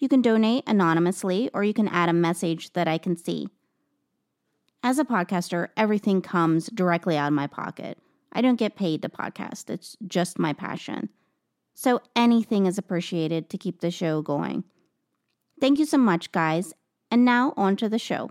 You can donate anonymously or you can add a message that I can see. As a podcaster, everything comes directly out of my pocket. I don't get paid to podcast, it's just my passion. So anything is appreciated to keep the show going. Thank you so much, guys. And now on to the show.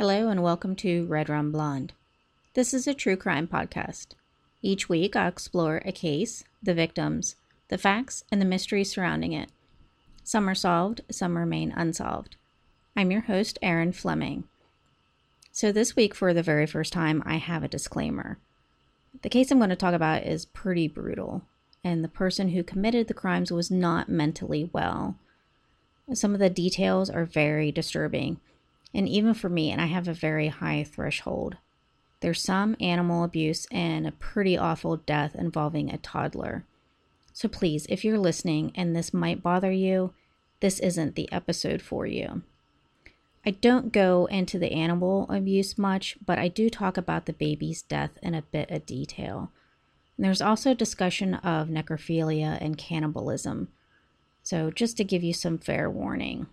Hello and welcome to Red Rum Blonde. This is a true crime podcast. Each week I explore a case, the victims, the facts, and the mystery surrounding it. Some are solved, some remain unsolved. I'm your host, Erin Fleming. So, this week, for the very first time, I have a disclaimer. The case I'm going to talk about is pretty brutal, and the person who committed the crimes was not mentally well. Some of the details are very disturbing, and even for me, and I have a very high threshold. There's some animal abuse and a pretty awful death involving a toddler. So please, if you're listening and this might bother you, this isn't the episode for you. I don't go into the animal abuse much, but I do talk about the baby's death in a bit of detail. And there's also discussion of necrophilia and cannibalism. So, just to give you some fair warning.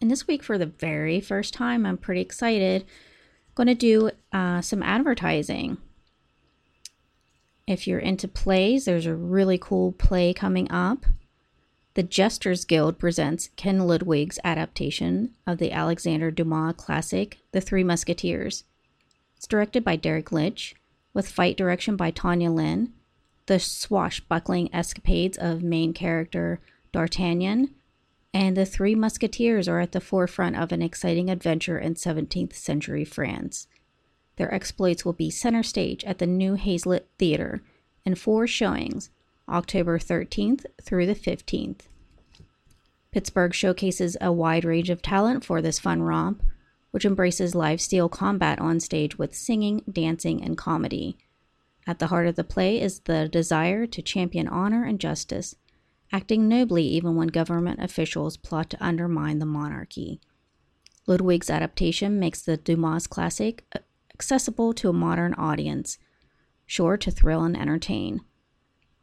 And this week, for the very first time, I'm pretty excited. Going to do uh, some advertising. If you're into plays, there's a really cool play coming up. The Jesters Guild presents Ken Ludwig's adaptation of the Alexander Dumas classic, The Three Musketeers. It's directed by Derek Lynch, with fight direction by Tanya Lin. The swashbuckling escapades of main character D'Artagnan and the Three Musketeers are at the forefront of an exciting adventure in 17th century France. Their exploits will be center stage at the New Hazlett Theater in four showings October 13th through the 15th. Pittsburgh showcases a wide range of talent for this fun romp, which embraces live steel combat on stage with singing, dancing, and comedy. At the heart of the play is the desire to champion honor and justice, acting nobly even when government officials plot to undermine the monarchy. Ludwig's adaptation makes the Dumas classic accessible to a modern audience, sure to thrill and entertain.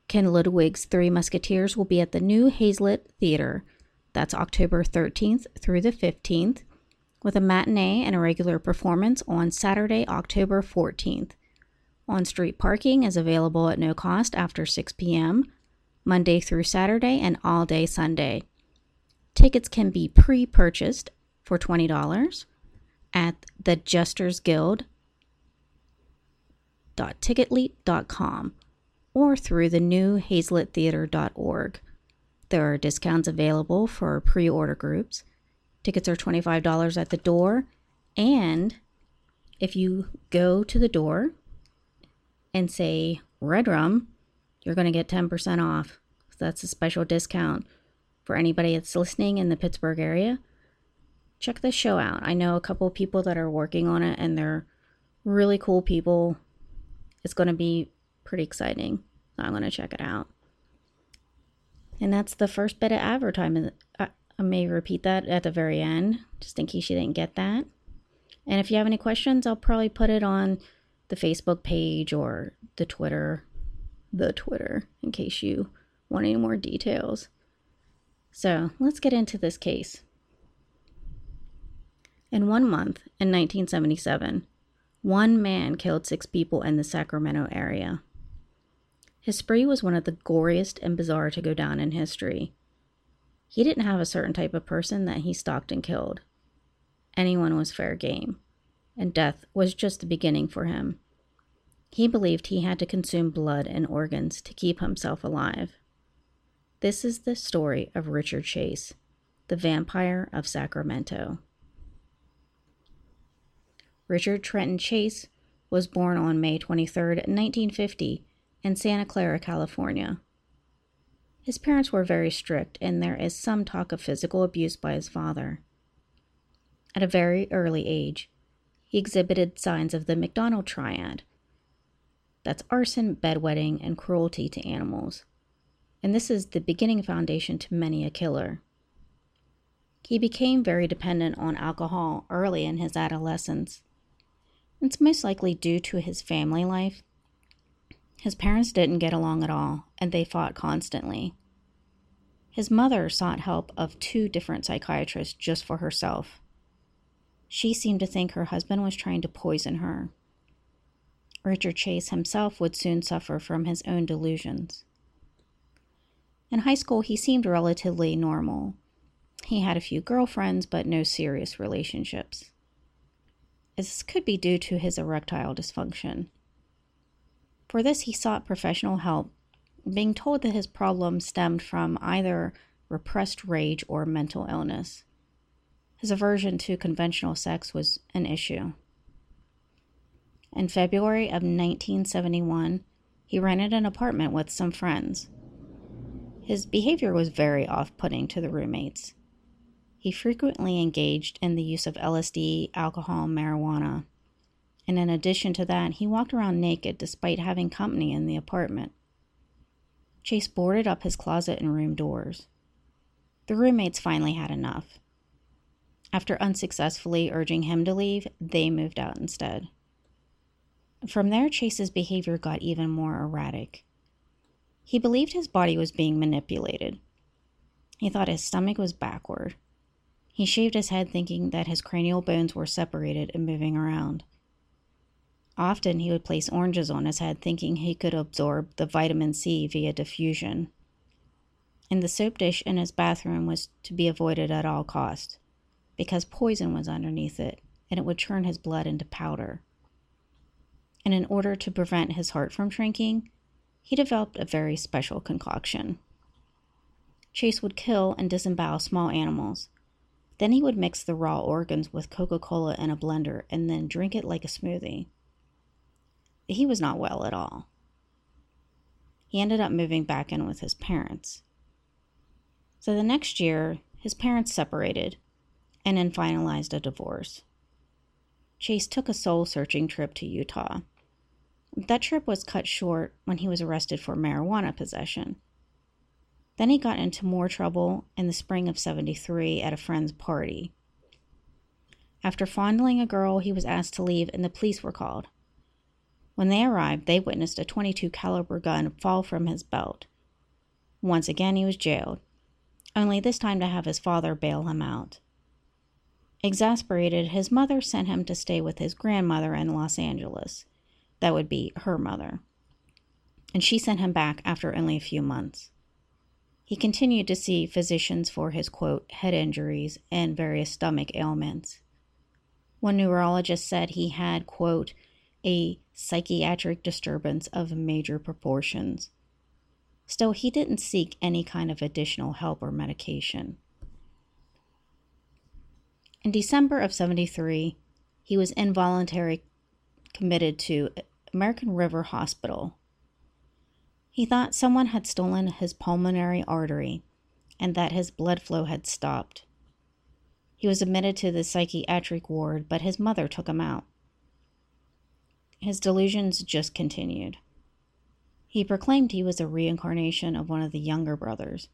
Ken Ludwig's Three Musketeers will be at the New Hazlett Theater. That's October 13th through the 15th, with a matinee and a regular performance on Saturday, October 14th. On street parking is available at no cost after 6 p.m., Monday through Saturday, and all day Sunday. Tickets can be pre purchased for $20 at the Jesters Guild ticketleap.com or through the new hazletttheater.org. There are discounts available for pre order groups. Tickets are $25 at the door, and if you go to the door and say Red Rum, you're going to get 10% off. So that's a special discount for anybody that's listening in the Pittsburgh area. Check the show out. I know a couple of people that are working on it, and they're really cool people. It's going to be pretty exciting. So I'm going to check it out. And that's the first bit of advertisement. I may repeat that at the very end, just in case you didn't get that. And if you have any questions, I'll probably put it on the Facebook page or the Twitter, the Twitter, in case you want any more details. So let's get into this case. In one month, in 1977, one man killed six people in the Sacramento area. His spree was one of the goriest and bizarre to go down in history. He didn't have a certain type of person that he stalked and killed. Anyone was fair game, and death was just the beginning for him. He believed he had to consume blood and organs to keep himself alive. This is the story of Richard Chase, the vampire of Sacramento. Richard Trenton Chase was born on May 23, 1950, in Santa Clara, California. His parents were very strict, and there is some talk of physical abuse by his father. At a very early age, he exhibited signs of the McDonald triad that's arson, bedwetting, and cruelty to animals. And this is the beginning foundation to many a killer. He became very dependent on alcohol early in his adolescence. It's most likely due to his family life his parents didn't get along at all, and they fought constantly. His mother sought help of two different psychiatrists just for herself. She seemed to think her husband was trying to poison her. Richard Chase himself would soon suffer from his own delusions. In high school, he seemed relatively normal. He had a few girlfriends, but no serious relationships. This could be due to his erectile dysfunction. For this, he sought professional help, being told that his problem stemmed from either repressed rage or mental illness. His aversion to conventional sex was an issue. In February of 1971, he rented an apartment with some friends. His behavior was very off putting to the roommates. He frequently engaged in the use of LSD, alcohol, marijuana, and in addition to that, he walked around naked despite having company in the apartment. Chase boarded up his closet and room doors. The roommates finally had enough. After unsuccessfully urging him to leave, they moved out instead. From there, Chase's behavior got even more erratic. He believed his body was being manipulated. He thought his stomach was backward. He shaved his head thinking that his cranial bones were separated and moving around. Often he would place oranges on his head, thinking he could absorb the vitamin C via diffusion. And the soap dish in his bathroom was to be avoided at all costs, because poison was underneath it, and it would churn his blood into powder. And in order to prevent his heart from shrinking, he developed a very special concoction. Chase would kill and disembowel small animals. Then he would mix the raw organs with Coca Cola in a blender and then drink it like a smoothie he was not well at all. He ended up moving back in with his parents. So the next year, his parents separated and then finalized a divorce. Chase took a soul searching trip to Utah. That trip was cut short when he was arrested for marijuana possession. Then he got into more trouble in the spring of 73 at a friend's party. After fondling a girl, he was asked to leave and the police were called. When they arrived, they witnessed a 22 caliber gun fall from his belt. Once again he was jailed, only this time to have his father bail him out. Exasperated, his mother sent him to stay with his grandmother in Los Angeles. That would be her mother. And she sent him back after only a few months. He continued to see physicians for his quote, head injuries and various stomach ailments. One neurologist said he had, quote, a psychiatric disturbance of major proportions. Still, he didn't seek any kind of additional help or medication. In December of 73, he was involuntarily committed to American River Hospital. He thought someone had stolen his pulmonary artery and that his blood flow had stopped. He was admitted to the psychiatric ward, but his mother took him out. His delusions just continued. He proclaimed he was a reincarnation of one of the younger brothers.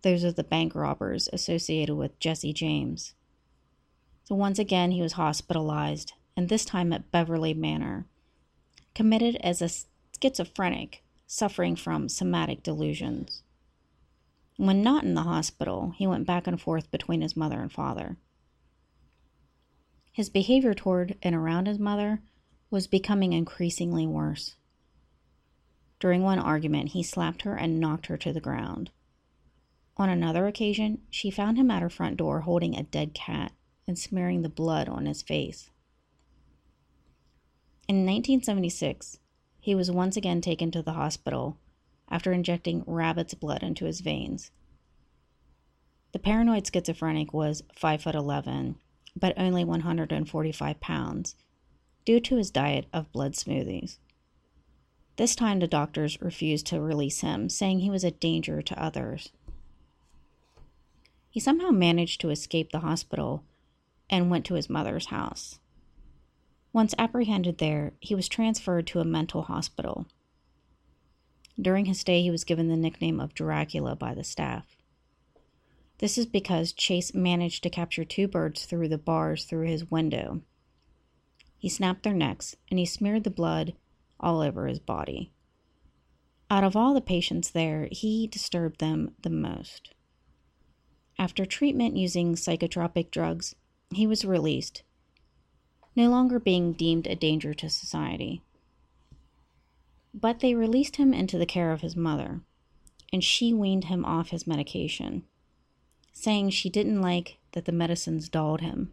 Those are the bank robbers associated with Jesse James. So once again, he was hospitalized, and this time at Beverly Manor, committed as a schizophrenic suffering from somatic delusions. When not in the hospital, he went back and forth between his mother and father. His behavior toward and around his mother was becoming increasingly worse. During one argument, he slapped her and knocked her to the ground. On another occasion, she found him at her front door holding a dead cat and smearing the blood on his face. In 1976, he was once again taken to the hospital after injecting rabbit's blood into his veins. The paranoid schizophrenic was 5 foot 11, but only 145 pounds, due to his diet of blood smoothies. This time the doctors refused to release him, saying he was a danger to others. He somehow managed to escape the hospital and went to his mother's house. Once apprehended there, he was transferred to a mental hospital. During his stay, he was given the nickname of Dracula by the staff. This is because Chase managed to capture two birds through the bars through his window. He snapped their necks and he smeared the blood all over his body. Out of all the patients there, he disturbed them the most. After treatment using psychotropic drugs, he was released, no longer being deemed a danger to society. But they released him into the care of his mother, and she weaned him off his medication, saying she didn't like that the medicines dulled him.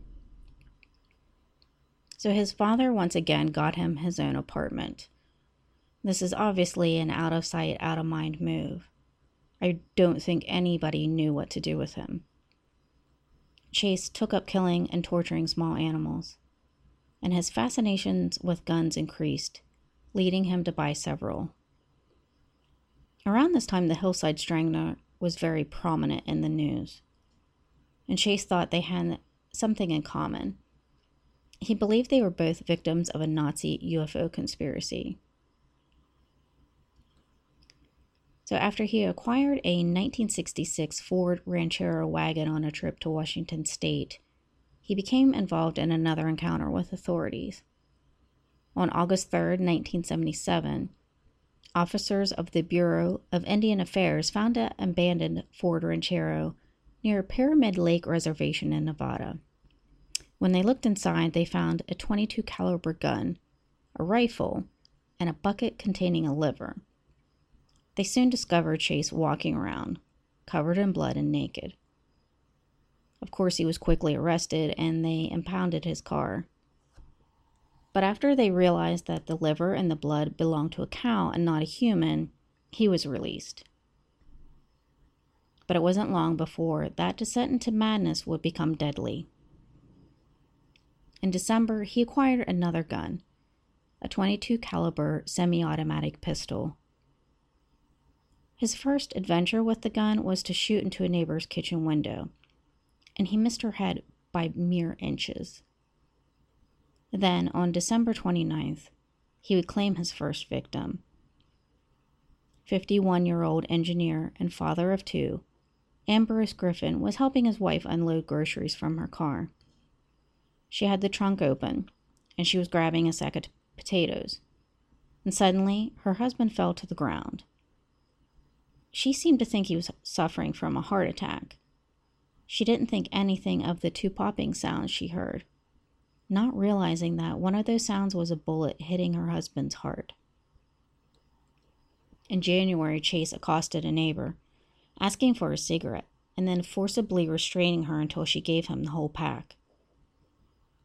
So his father once again got him his own apartment. This is obviously an out of sight, out of mind move. I don't think anybody knew what to do with him. Chase took up killing and torturing small animals, and his fascinations with guns increased leading him to buy several. Around this time, the Hillside Strangler was very prominent in the news, and Chase thought they had something in common. He believed they were both victims of a Nazi UFO conspiracy. So, after he acquired a 1966 Ford Ranchero wagon on a trip to Washington state, he became involved in another encounter with authorities. On August 3, 1977, officers of the Bureau of Indian Affairs found an abandoned Ford Ranchero near Pyramid Lake Reservation in Nevada. When they looked inside, they found a 22 caliber gun, a rifle, and a bucket containing a liver. They soon discovered Chase walking around, covered in blood and naked. Of course, he was quickly arrested and they impounded his car. But after they realized that the liver and the blood belonged to a cow and not a human, he was released. But it wasn't long before that descent into madness would become deadly. In December, he acquired another gun, a 22 caliber semi-automatic pistol. His first adventure with the gun was to shoot into a neighbor's kitchen window, and he missed her head by mere inches. Then, on December 29th, he would claim his first victim. 51 year old engineer and father of two, Ambrose Griffin was helping his wife unload groceries from her car. She had the trunk open, and she was grabbing a sack of potatoes. And suddenly, her husband fell to the ground. She seemed to think he was suffering from a heart attack. She didn't think anything of the two popping sounds she heard not realizing that one of those sounds was a bullet hitting her husband's heart. In January, Chase accosted a neighbor, asking for a cigarette, and then forcibly restraining her until she gave him the whole pack.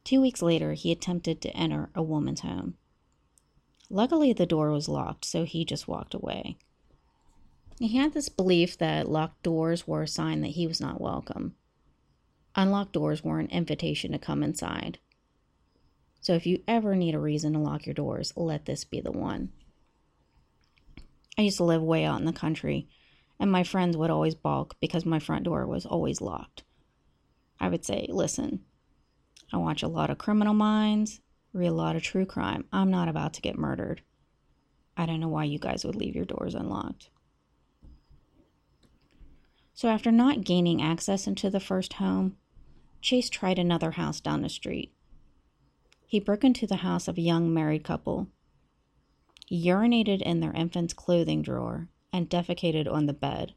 Two weeks later, he attempted to enter a woman's home. Luckily, the door was locked, so he just walked away. He had this belief that locked doors were a sign that he was not welcome. Unlocked doors were an invitation to come inside. So if you ever need a reason to lock your doors, let this be the one. I used to live way out in the country, and my friends would always balk because my front door was always locked. I would say, listen, I watch a lot of criminal minds, read a lot of true crime. I'm not about to get murdered. I don't know why you guys would leave your doors unlocked. So, after not gaining access into the first home, Chase tried another house down the street. He broke into the house of a young married couple. Urinated in their infant's clothing drawer and defecated on the bed.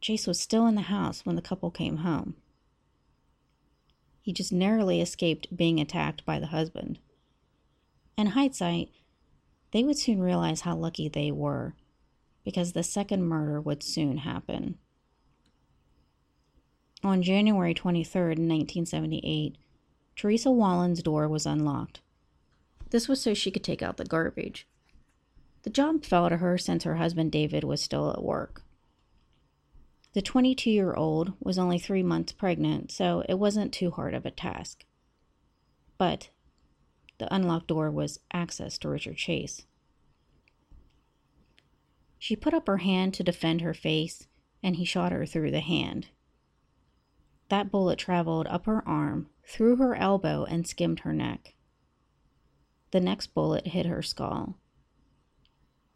Chase was still in the house when the couple came home. He just narrowly escaped being attacked by the husband. In hindsight, they would soon realize how lucky they were because the second murder would soon happen. On January 23, 1978, Teresa Wallin's door was unlocked. This was so she could take out the garbage. The job fell to her since her husband David was still at work. The 22 year old was only three months pregnant, so it wasn't too hard of a task. But the unlocked door was access to Richard Chase. She put up her hand to defend her face, and he shot her through the hand. That bullet traveled up her arm, through her elbow, and skimmed her neck. The next bullet hit her skull.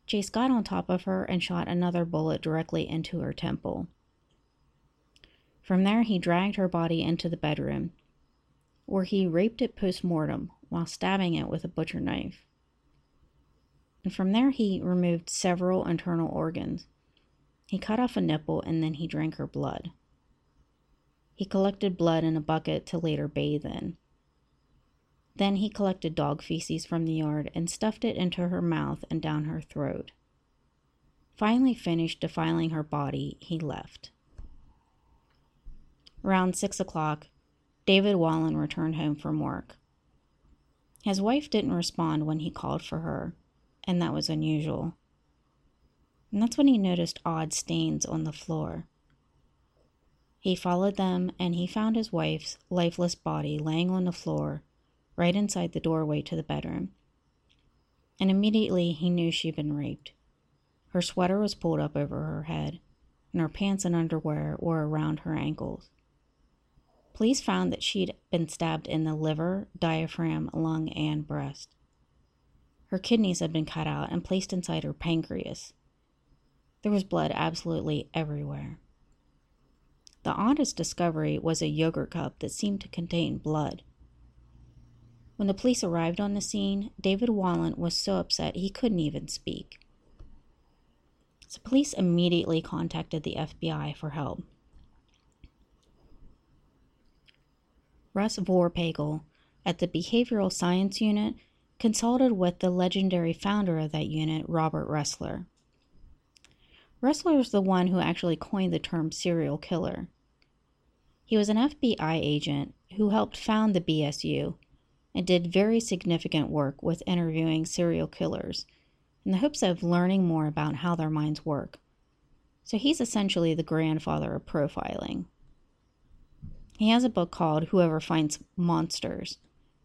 Chase got on top of her and shot another bullet directly into her temple. From there, he dragged her body into the bedroom, where he raped it post mortem while stabbing it with a butcher knife and from there he removed several internal organs. He cut off a nipple and then he drank her blood. He collected blood in a bucket to later bathe in. Then he collected dog feces from the yard and stuffed it into her mouth and down her throat. Finally finished defiling her body, he left. Around six o'clock, David Wallin returned home from work. His wife didn't respond when he called for her, and that was unusual. And that's when he noticed odd stains on the floor. He followed them and he found his wife's lifeless body laying on the floor right inside the doorway to the bedroom. And immediately he knew she'd been raped. Her sweater was pulled up over her head, and her pants and underwear were around her ankles. Police found that she'd been stabbed in the liver, diaphragm, lung, and breast. Her kidneys had been cut out and placed inside her pancreas. There was blood absolutely everywhere. The oddest discovery was a yogurt cup that seemed to contain blood. When the police arrived on the scene, David Wallin was so upset he couldn't even speak. So police immediately contacted the FBI for help. Russ Vorpagel at the Behavioral Science Unit consulted with the legendary founder of that unit, Robert Ressler. Ressler is the one who actually coined the term serial killer. He was an FBI agent who helped found the BSU and did very significant work with interviewing serial killers in the hopes of learning more about how their minds work. So he's essentially the grandfather of profiling. He has a book called Whoever Fights Monsters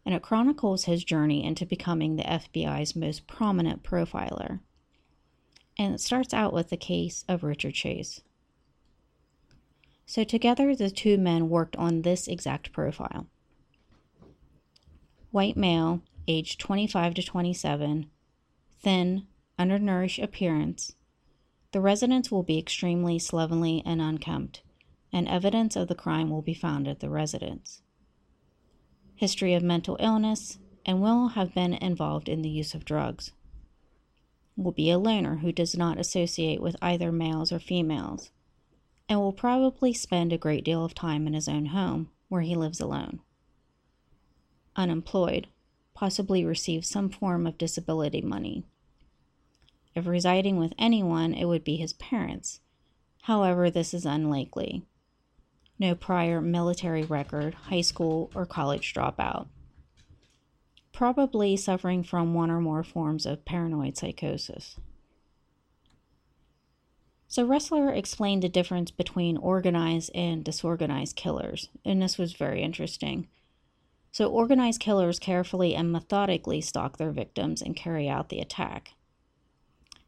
and it chronicles his journey into becoming the FBI's most prominent profiler. And it starts out with the case of Richard Chase. So, together, the two men worked on this exact profile. White male, age 25 to 27, thin, undernourished appearance. The residence will be extremely slovenly and unkempt, and evidence of the crime will be found at the residence history of mental illness, and will have been involved in the use of drugs. Will be a loner who does not associate with either males or females, and will probably spend a great deal of time in his own home, where he lives alone. Unemployed, possibly receives some form of disability money. If residing with anyone, it would be his parents. However, this is unlikely no prior military record, high school, or college dropout. probably suffering from one or more forms of paranoid psychosis. So, Ressler explained the difference between organized and disorganized killers, and this was very interesting. So, organized killers carefully and methodically stalk their victims and carry out the attack.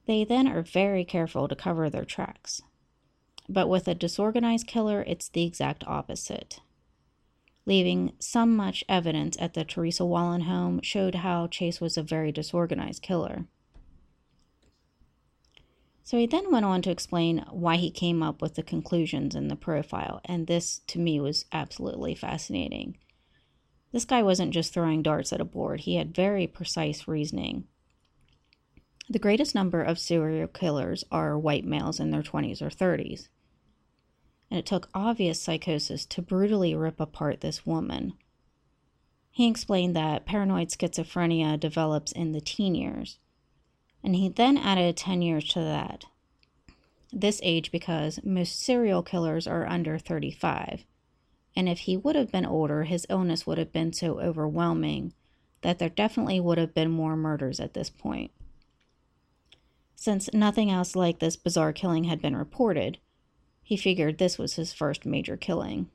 They then are very careful to cover their tracks. But with a disorganized killer, it's the exact opposite. Leaving some much evidence at the Teresa Wallin home showed how Chase was a very disorganized killer. So he then went on to explain why he came up with the conclusions in the profile, and this to me was absolutely fascinating. This guy wasn't just throwing darts at a board, he had very precise reasoning. The greatest number of serial killers are white males in their 20s or 30s. And it took obvious psychosis to brutally rip apart this woman. He explained that paranoid schizophrenia develops in the teen years, and he then added 10 years to that. This age because most serial killers are under 35, and if he would have been older, his illness would have been so overwhelming that there definitely would have been more murders at this point. Since nothing else like this bizarre killing had been reported, he figured this was his first major killing.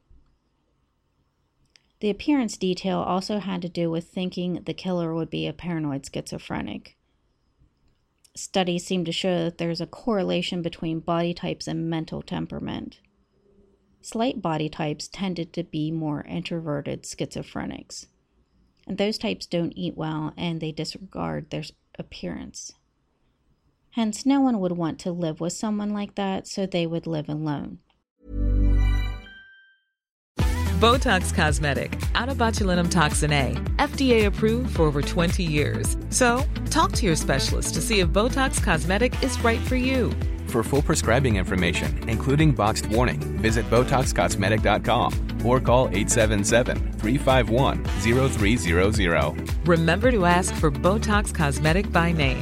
The appearance detail also had to do with thinking the killer would be a paranoid schizophrenic. Studies seem to show that there's a correlation between body types and mental temperament. Slight body types tended to be more introverted schizophrenics. And those types don't eat well and they disregard their appearance. Hence, no one would want to live with someone like that, so they would live alone. Botox Cosmetic, out of botulinum toxin A, FDA approved for over 20 years. So, talk to your specialist to see if Botox Cosmetic is right for you. For full prescribing information, including boxed warning, visit BotoxCosmetic.com or call 877-351-0300. Remember to ask for Botox Cosmetic by name.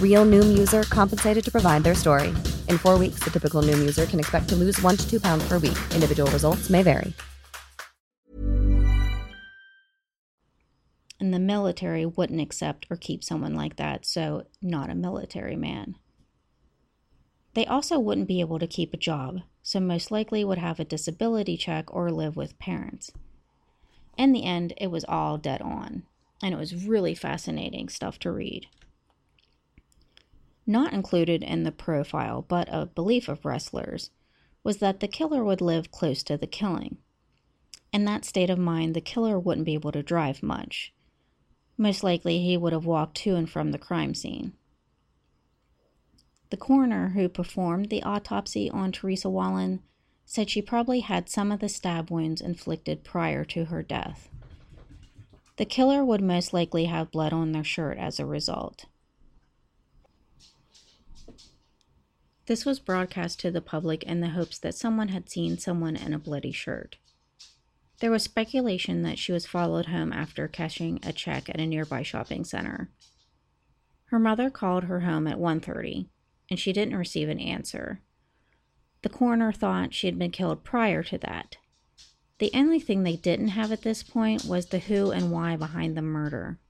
Real Noom user compensated to provide their story. In four weeks, the typical Noom user can expect to lose one to two pounds per week. Individual results may vary. And the military wouldn't accept or keep someone like that, so not a military man. They also wouldn't be able to keep a job, so most likely would have a disability check or live with parents. In the end, it was all dead on, and it was really fascinating stuff to read. Not included in the profile, but a belief of Ressler's, was that the killer would live close to the killing. In that state of mind, the killer wouldn't be able to drive much. Most likely, he would have walked to and from the crime scene. The coroner who performed the autopsy on Teresa Wallin said she probably had some of the stab wounds inflicted prior to her death. The killer would most likely have blood on their shirt as a result. This was broadcast to the public in the hopes that someone had seen someone in a bloody shirt. There was speculation that she was followed home after cashing a check at a nearby shopping center. Her mother called her home at 1:30 and she didn't receive an answer. The coroner thought she had been killed prior to that. The only thing they didn't have at this point was the who and why behind the murder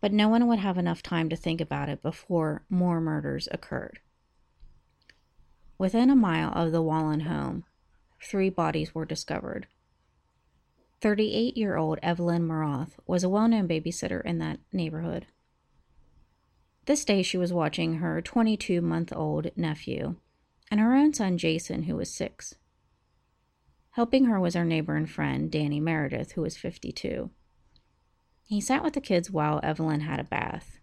but no one would have enough time to think about it before more murders occurred. Within a mile of the Wallin home, three bodies were discovered. 38 year old Evelyn Miroth was a well known babysitter in that neighborhood. This day she was watching her 22 month old nephew and her own son Jason, who was six. Helping her was her neighbor and friend, Danny Meredith, who was 52. He sat with the kids while Evelyn had a bath.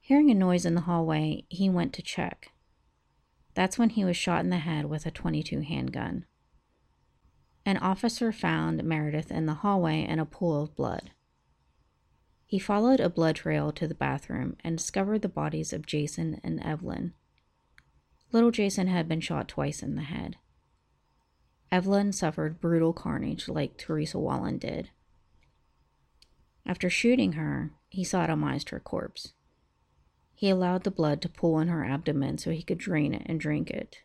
Hearing a noise in the hallway, he went to check. That's when he was shot in the head with a 22 handgun. an officer found Meredith in the hallway in a pool of blood. He followed a blood trail to the bathroom and discovered the bodies of Jason and Evelyn. Little Jason had been shot twice in the head. Evelyn suffered brutal carnage like Teresa Wallin did. After shooting her, he sodomized her corpse. He allowed the blood to pool in her abdomen so he could drain it and drink it.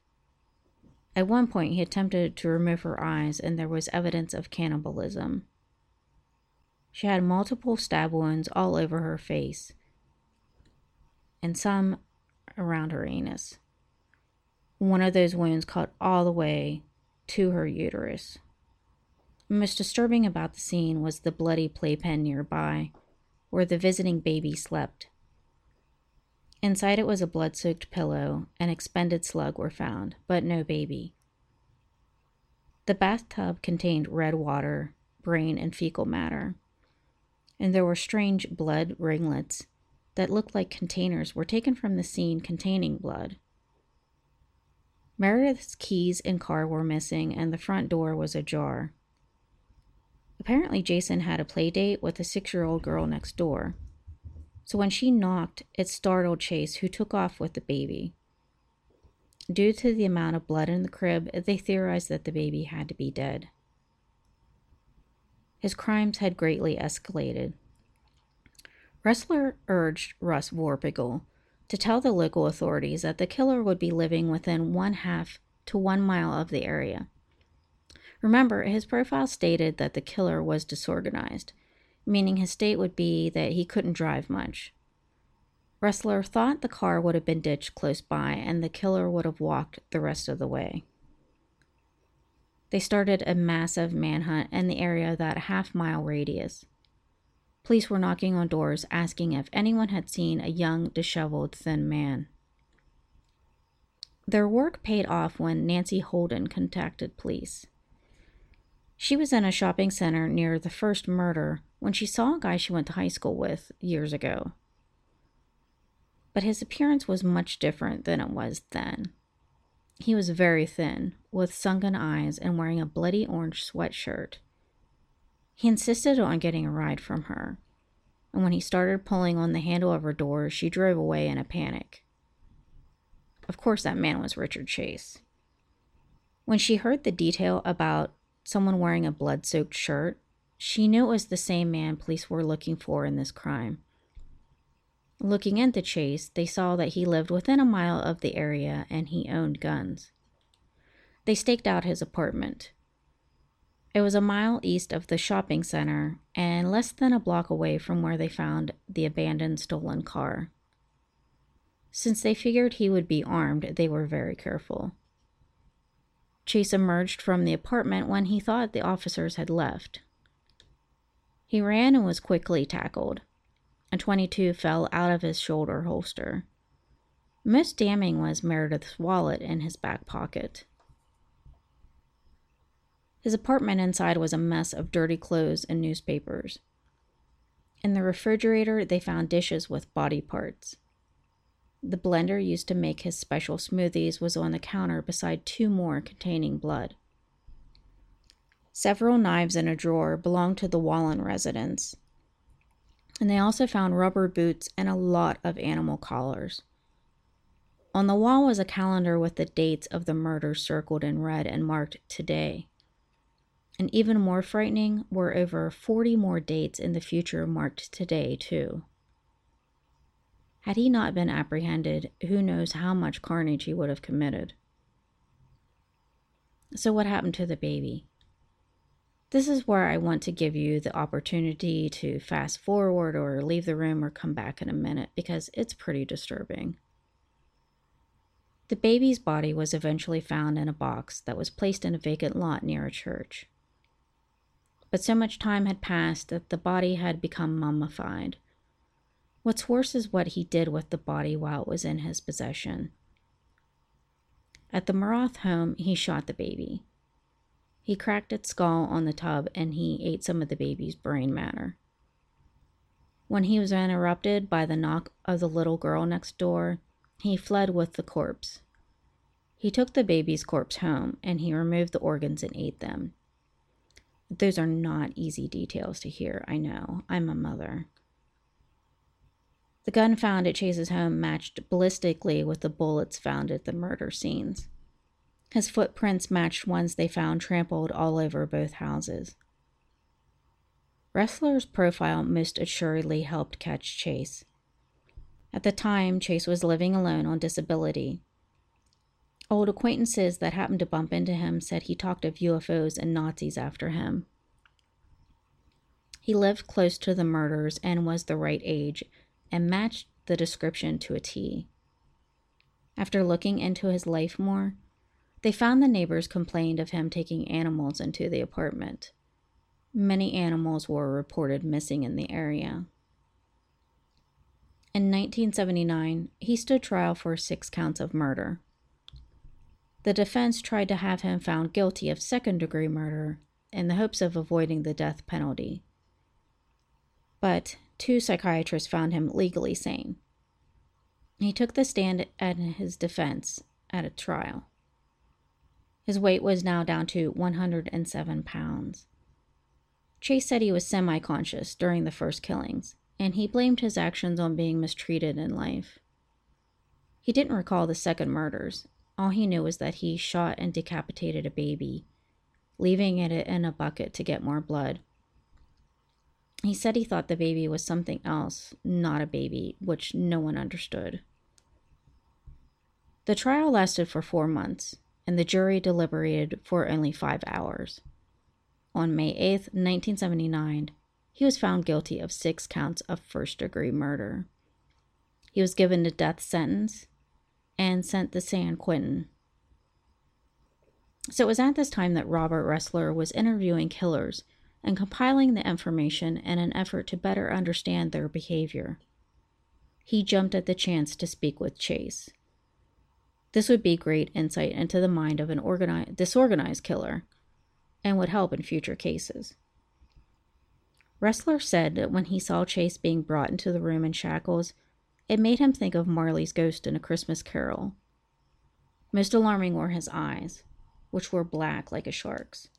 At one point, he attempted to remove her eyes, and there was evidence of cannibalism. She had multiple stab wounds all over her face and some around her anus. One of those wounds cut all the way to her uterus. Most disturbing about the scene was the bloody playpen nearby, where the visiting baby slept. Inside it was a blood soaked pillow, and expended slug were found, but no baby. The bathtub contained red water, brain, and fecal matter and there were strange blood ringlets that looked like containers were taken from the scene containing blood. Meredith's keys and car were missing, and the front door was ajar. Apparently, Jason had a play date with a six year old girl next door. So when she knocked, it startled Chase, who took off with the baby. Due to the amount of blood in the crib, they theorized that the baby had to be dead. His crimes had greatly escalated. Ressler urged Russ Vorpagel to tell the local authorities that the killer would be living within one half to one mile of the area. Remember, his profile stated that the killer was disorganized, meaning his state would be that he couldn't drive much. Ressler thought the car would have been ditched close by and the killer would have walked the rest of the way. They started a massive manhunt in the area that half mile radius. Police were knocking on doors asking if anyone had seen a young, disheveled, thin man. Their work paid off when Nancy Holden contacted police. She was in a shopping center near the first murder when she saw a guy she went to high school with years ago. But his appearance was much different than it was then. He was very thin, with sunken eyes, and wearing a bloody orange sweatshirt. He insisted on getting a ride from her, and when he started pulling on the handle of her door, she drove away in a panic. Of course, that man was Richard Chase. When she heard the detail about someone wearing a blood soaked shirt, she knew it was the same man police were looking for in this crime. Looking into Chase, they saw that he lived within a mile of the area and he owned guns. They staked out his apartment. It was a mile east of the shopping center and less than a block away from where they found the abandoned stolen car. Since they figured he would be armed, they were very careful. Chase emerged from the apartment when he thought the officers had left. He ran and was quickly tackled. A 22 fell out of his shoulder holster. Most damning was Meredith's wallet in his back pocket. His apartment inside was a mess of dirty clothes and newspapers. In the refrigerator, they found dishes with body parts. The blender used to make his special smoothies was on the counter beside two more containing blood. Several knives in a drawer belonged to the Wallin residence, and they also found rubber boots and a lot of animal collars. On the wall was a calendar with the dates of the murders circled in red and marked today. And even more frightening were over 40 more dates in the future marked today, too. Had he not been apprehended, who knows how much carnage he would have committed. So, what happened to the baby? This is where I want to give you the opportunity to fast forward or leave the room or come back in a minute because it's pretty disturbing. The baby's body was eventually found in a box that was placed in a vacant lot near a church. But so much time had passed that the body had become mummified. What's worse is what he did with the body while it was in his possession. At the Miroth home, he shot the baby. He cracked its skull on the tub and he ate some of the baby's brain matter. When he was interrupted by the knock of the little girl next door, he fled with the corpse. He took the baby's corpse home and he removed the organs and ate them. Those are not easy details to hear, I know. I'm a mother. The gun found at Chase's home matched ballistically with the bullets found at the murder scenes. His footprints matched ones they found trampled all over both houses. Ressler's profile most assuredly helped catch Chase. At the time, Chase was living alone on disability. Old acquaintances that happened to bump into him said he talked of UFOs and Nazis after him. He lived close to the murders and was the right age and matched the description to a T. After looking into his life more, they found the neighbors complained of him taking animals into the apartment. Many animals were reported missing in the area. In 1979, he stood trial for six counts of murder. The defense tried to have him found guilty of second degree murder in the hopes of avoiding the death penalty. But two psychiatrists found him legally sane. He took the stand at his defense at a trial. His weight was now down to 107 pounds. Chase said he was semi conscious during the first killings, and he blamed his actions on being mistreated in life. He didn't recall the second murders. All he knew was that he shot and decapitated a baby, leaving it in a bucket to get more blood. He said he thought the baby was something else, not a baby, which no one understood. The trial lasted for four months, and the jury deliberated for only five hours. On May 8, 1979, he was found guilty of six counts of first degree murder. He was given a death sentence and sent to San Quentin. So it was at this time that Robert Ressler was interviewing killers and compiling the information in an effort to better understand their behavior. He jumped at the chance to speak with Chase. This would be great insight into the mind of an organized, disorganized killer and would help in future cases. Ressler said that when he saw Chase being brought into the room in shackles, it made him think of Marley's ghost in A Christmas Carol. Most alarming were his eyes, which were black like a shark's.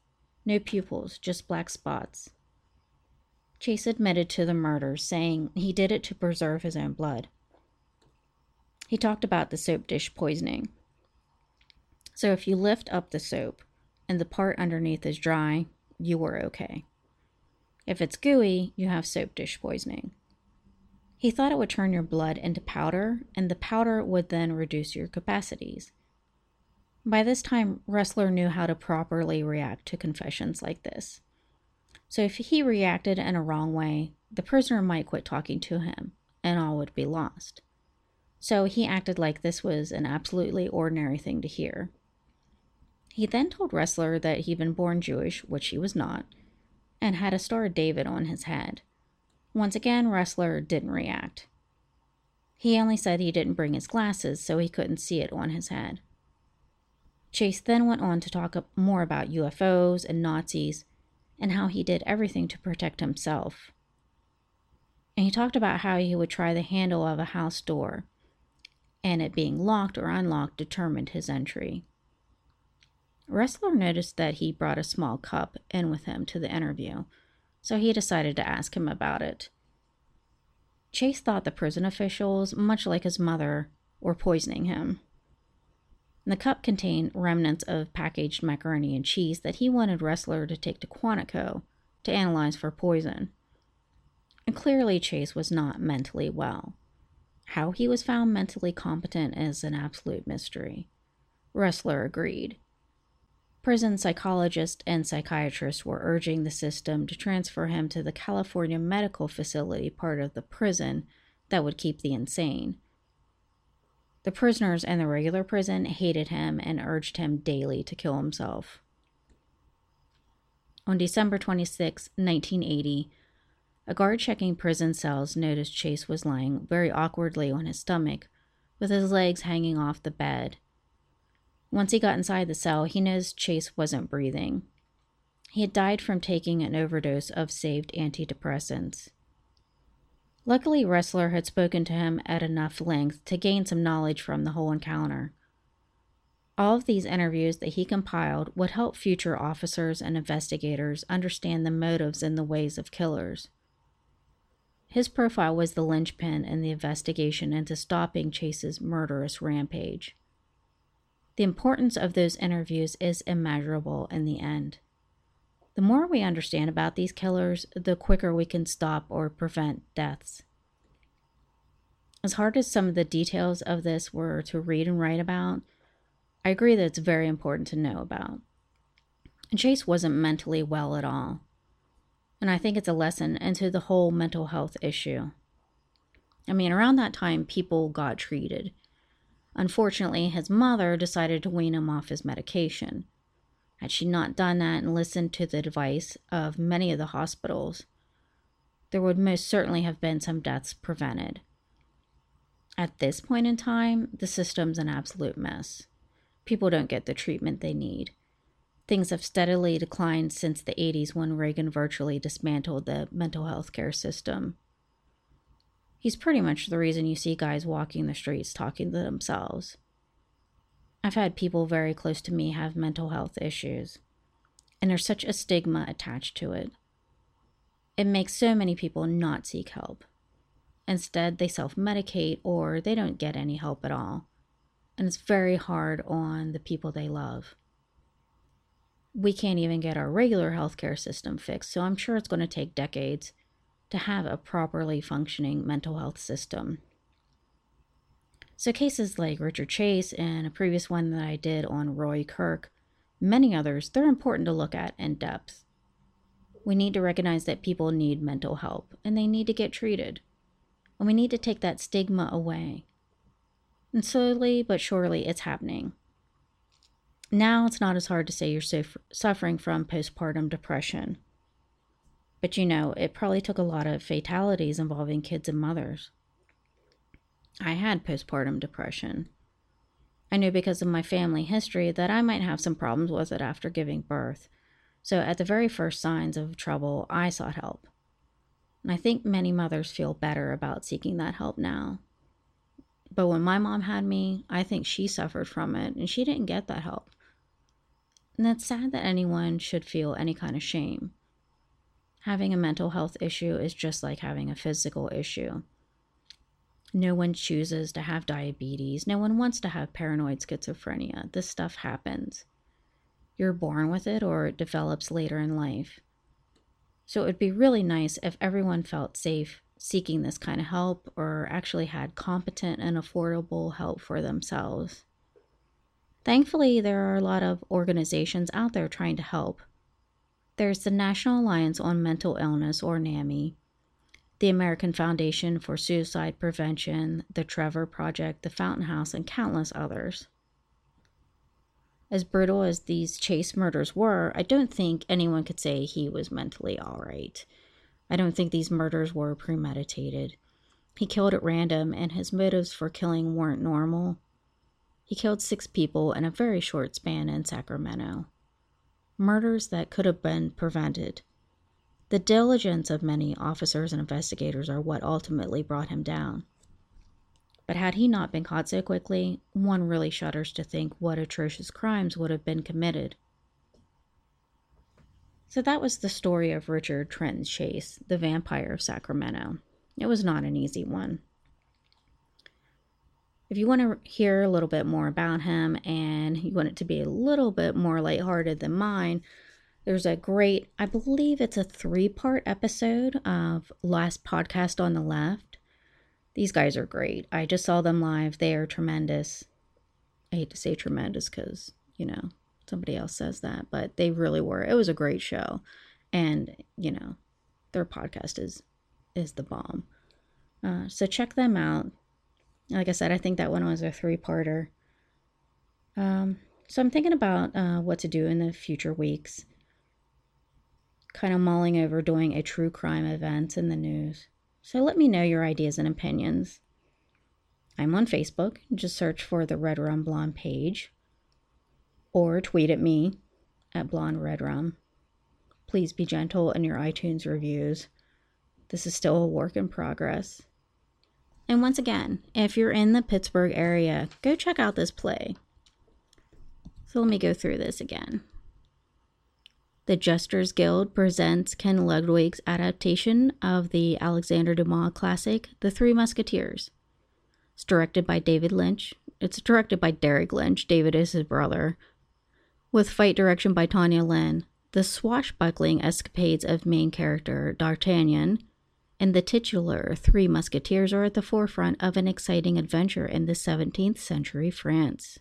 No pupils, just black spots. Chase admitted to the murder, saying he did it to preserve his own blood. He talked about the soap dish poisoning. So if you lift up the soap and the part underneath is dry, you were okay. If it's gooey, you have soap dish poisoning. He thought it would turn your blood into powder, and the powder would then reduce your capacities. By this time, Ressler knew how to properly react to confessions like this. So if he reacted in a wrong way, the prisoner might quit talking to him, and all would be lost. So he acted like this was an absolutely ordinary thing to hear. He then told Ressler that he'd been born Jewish, which he was not, and had a Star of David on his head. Once again, Ressler didn't react. He only said he didn't bring his glasses, so he couldn't see it on his head. Chase then went on to talk more about UFOs and Nazis and how he did everything to protect himself. And he talked about how he would try the handle of a house door and it being locked or unlocked determined his entry. Ressler noticed that he brought a small cup in with him to the interview, so he decided to ask him about it. Chase thought the prison officials, much like his mother, were poisoning him. The cup contained remnants of packaged macaroni and cheese that he wanted Ressler to take to Quantico to analyze for poison. And clearly, Chase was not mentally well. How he was found mentally competent is an absolute mystery. Ressler agreed. Prison psychologists and psychiatrists were urging the system to transfer him to the California Medical Facility part of the prison that would keep the insane. The prisoners in the regular prison hated him and urged him daily to kill himself. On December 26, 1980, a guard checking prison cells noticed Chase was lying very awkwardly on his stomach, with his legs hanging off the bed. Once he got inside the cell, he noticed Chase wasn't breathing. He had died from taking an overdose of saved antidepressants. Luckily, Ressler had spoken to him at enough length to gain some knowledge from the whole encounter. All of these interviews that he compiled would help future officers and investigators understand the motives and the ways of killers. His profile was the linchpin in the investigation into stopping Chase's murderous rampage. The importance of those interviews is immeasurable in the end. The more we understand about these killers, the quicker we can stop or prevent deaths. As hard as some of the details of this were to read and write about, I agree that it's very important to know about. Chase wasn't mentally well at all. And I think it's a lesson into the whole mental health issue. I mean, around that time, people got treated. Unfortunately, his mother decided to wean him off his medication. Had she not done that and listened to the advice of many of the hospitals, there would most certainly have been some deaths prevented. At this point in time, the system's an absolute mess. People don't get the treatment they need. Things have steadily declined since the 80s when Reagan virtually dismantled the mental health care system. He's pretty much the reason you see guys walking the streets talking to themselves. I've had people very close to me have mental health issues, and there's such a stigma attached to it. It makes so many people not seek help. Instead, they self medicate or they don't get any help at all. And it's very hard on the people they love. We can't even get our regular healthcare system fixed, so I'm sure it's going to take decades to have a properly functioning mental health system. So, cases like Richard Chase and a previous one that I did on Roy Kirk, many others, they're important to look at in depth. We need to recognize that people need mental help and they need to get treated. And we need to take that stigma away. And slowly but surely, it's happening. Now it's not as hard to say you're suffering from postpartum depression. But you know, it probably took a lot of fatalities involving kids and mothers. I had postpartum depression. I knew because of my family history that I might have some problems with it after giving birth. So, at the very first signs of trouble, I sought help. And I think many mothers feel better about seeking that help now. But when my mom had me, I think she suffered from it and she didn't get that help. And it's sad that anyone should feel any kind of shame. Having a mental health issue is just like having a physical issue. No one chooses to have diabetes. No one wants to have paranoid schizophrenia. This stuff happens. You're born with it or it develops later in life. So it would be really nice if everyone felt safe seeking this kind of help or actually had competent and affordable help for themselves. Thankfully, there are a lot of organizations out there trying to help. There's the National Alliance on Mental Illness, or NAMI, the American Foundation for Suicide Prevention, the Trevor Project, the Fountain House, and countless others. As brutal as these Chase murders were, I don't think anyone could say he was mentally all right. I don't think these murders were premeditated. He killed at random, and his motives for killing weren't normal. He killed six people in a very short span in Sacramento. Murders that could have been prevented. The diligence of many officers and investigators are what ultimately brought him down. But had he not been caught so quickly, one really shudders to think what atrocious crimes would have been committed. So that was the story of Richard Trenton Chase, the vampire of Sacramento. It was not an easy one. If you want to hear a little bit more about him and you want it to be a little bit more lighthearted than mine, there's a great, I believe it's a three part episode of Last Podcast on the Left. These guys are great. I just saw them live. They are tremendous. I hate to say tremendous because, you know, somebody else says that, but they really were. It was a great show. And, you know, their podcast is is the bomb. Uh, so check them out. Like I said, I think that one was a three parter. Um, so I'm thinking about uh, what to do in the future weeks kind of mulling over doing a true crime event in the news. So let me know your ideas and opinions. I'm on Facebook. Just search for the Red Rum Blonde page or tweet at me at Blonde Red Rum. Please be gentle in your iTunes reviews. This is still a work in progress. And once again, if you're in the Pittsburgh area, go check out this play. So let me go through this again. The Jesters Guild presents Ken Ludwig's adaptation of the Alexander Dumas classic, The Three Musketeers. It's directed by David Lynch. It's directed by Derek Lynch. David is his brother. With fight direction by Tanya Lin. The swashbuckling escapades of main character D'Artagnan and the titular Three Musketeers are at the forefront of an exciting adventure in the 17th century France.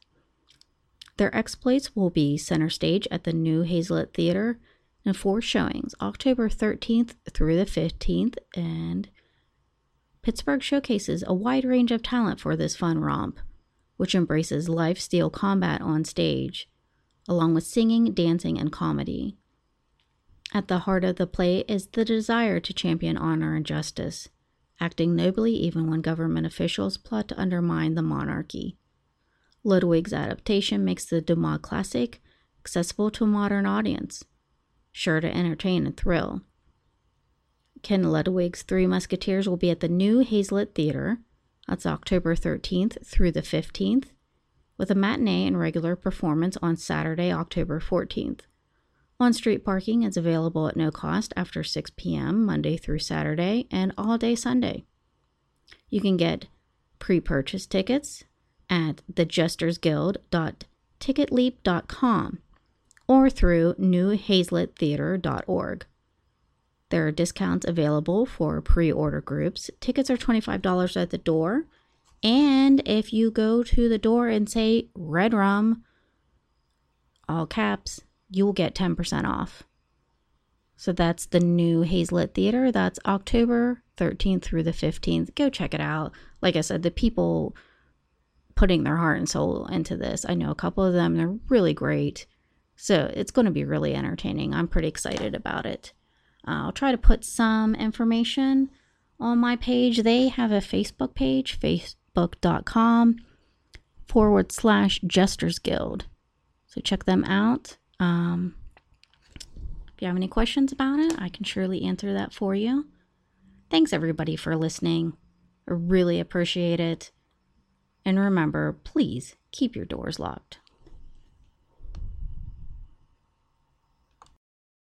Their exploits will be center stage at the new Hazlett Theater in four showings, October 13th through the 15th, and Pittsburgh showcases a wide range of talent for this fun romp, which embraces live steel combat on stage, along with singing, dancing, and comedy. At the heart of the play is the desire to champion honor and justice, acting nobly even when government officials plot to undermine the monarchy. Ludwig's adaptation makes the Dumas classic accessible to a modern audience, sure to entertain and thrill. Ken Ludwig's Three Musketeers will be at the new Hazlett Theater. That's October 13th through the 15th, with a matinee and regular performance on Saturday, October 14th. On street parking is available at no cost after 6 p.m. Monday through Saturday and all day Sunday. You can get pre purchase tickets at thejestersguild.ticketleap.com or through newhazletttheater.org. There are discounts available for pre order groups. Tickets are $25 at the door. And if you go to the door and say Red Rum, all caps, you will get 10% off. So that's the new Hazlett Theater. That's October 13th through the 15th. Go check it out. Like I said, the people putting their heart and soul into this. I know a couple of them, they're really great. So it's going to be really entertaining. I'm pretty excited about it. Uh, I'll try to put some information on my page. They have a Facebook page, facebook.com forward slash Jesters Guild. So check them out. Um, if you have any questions about it, I can surely answer that for you. Thanks everybody for listening. I really appreciate it. And remember, please keep your doors locked.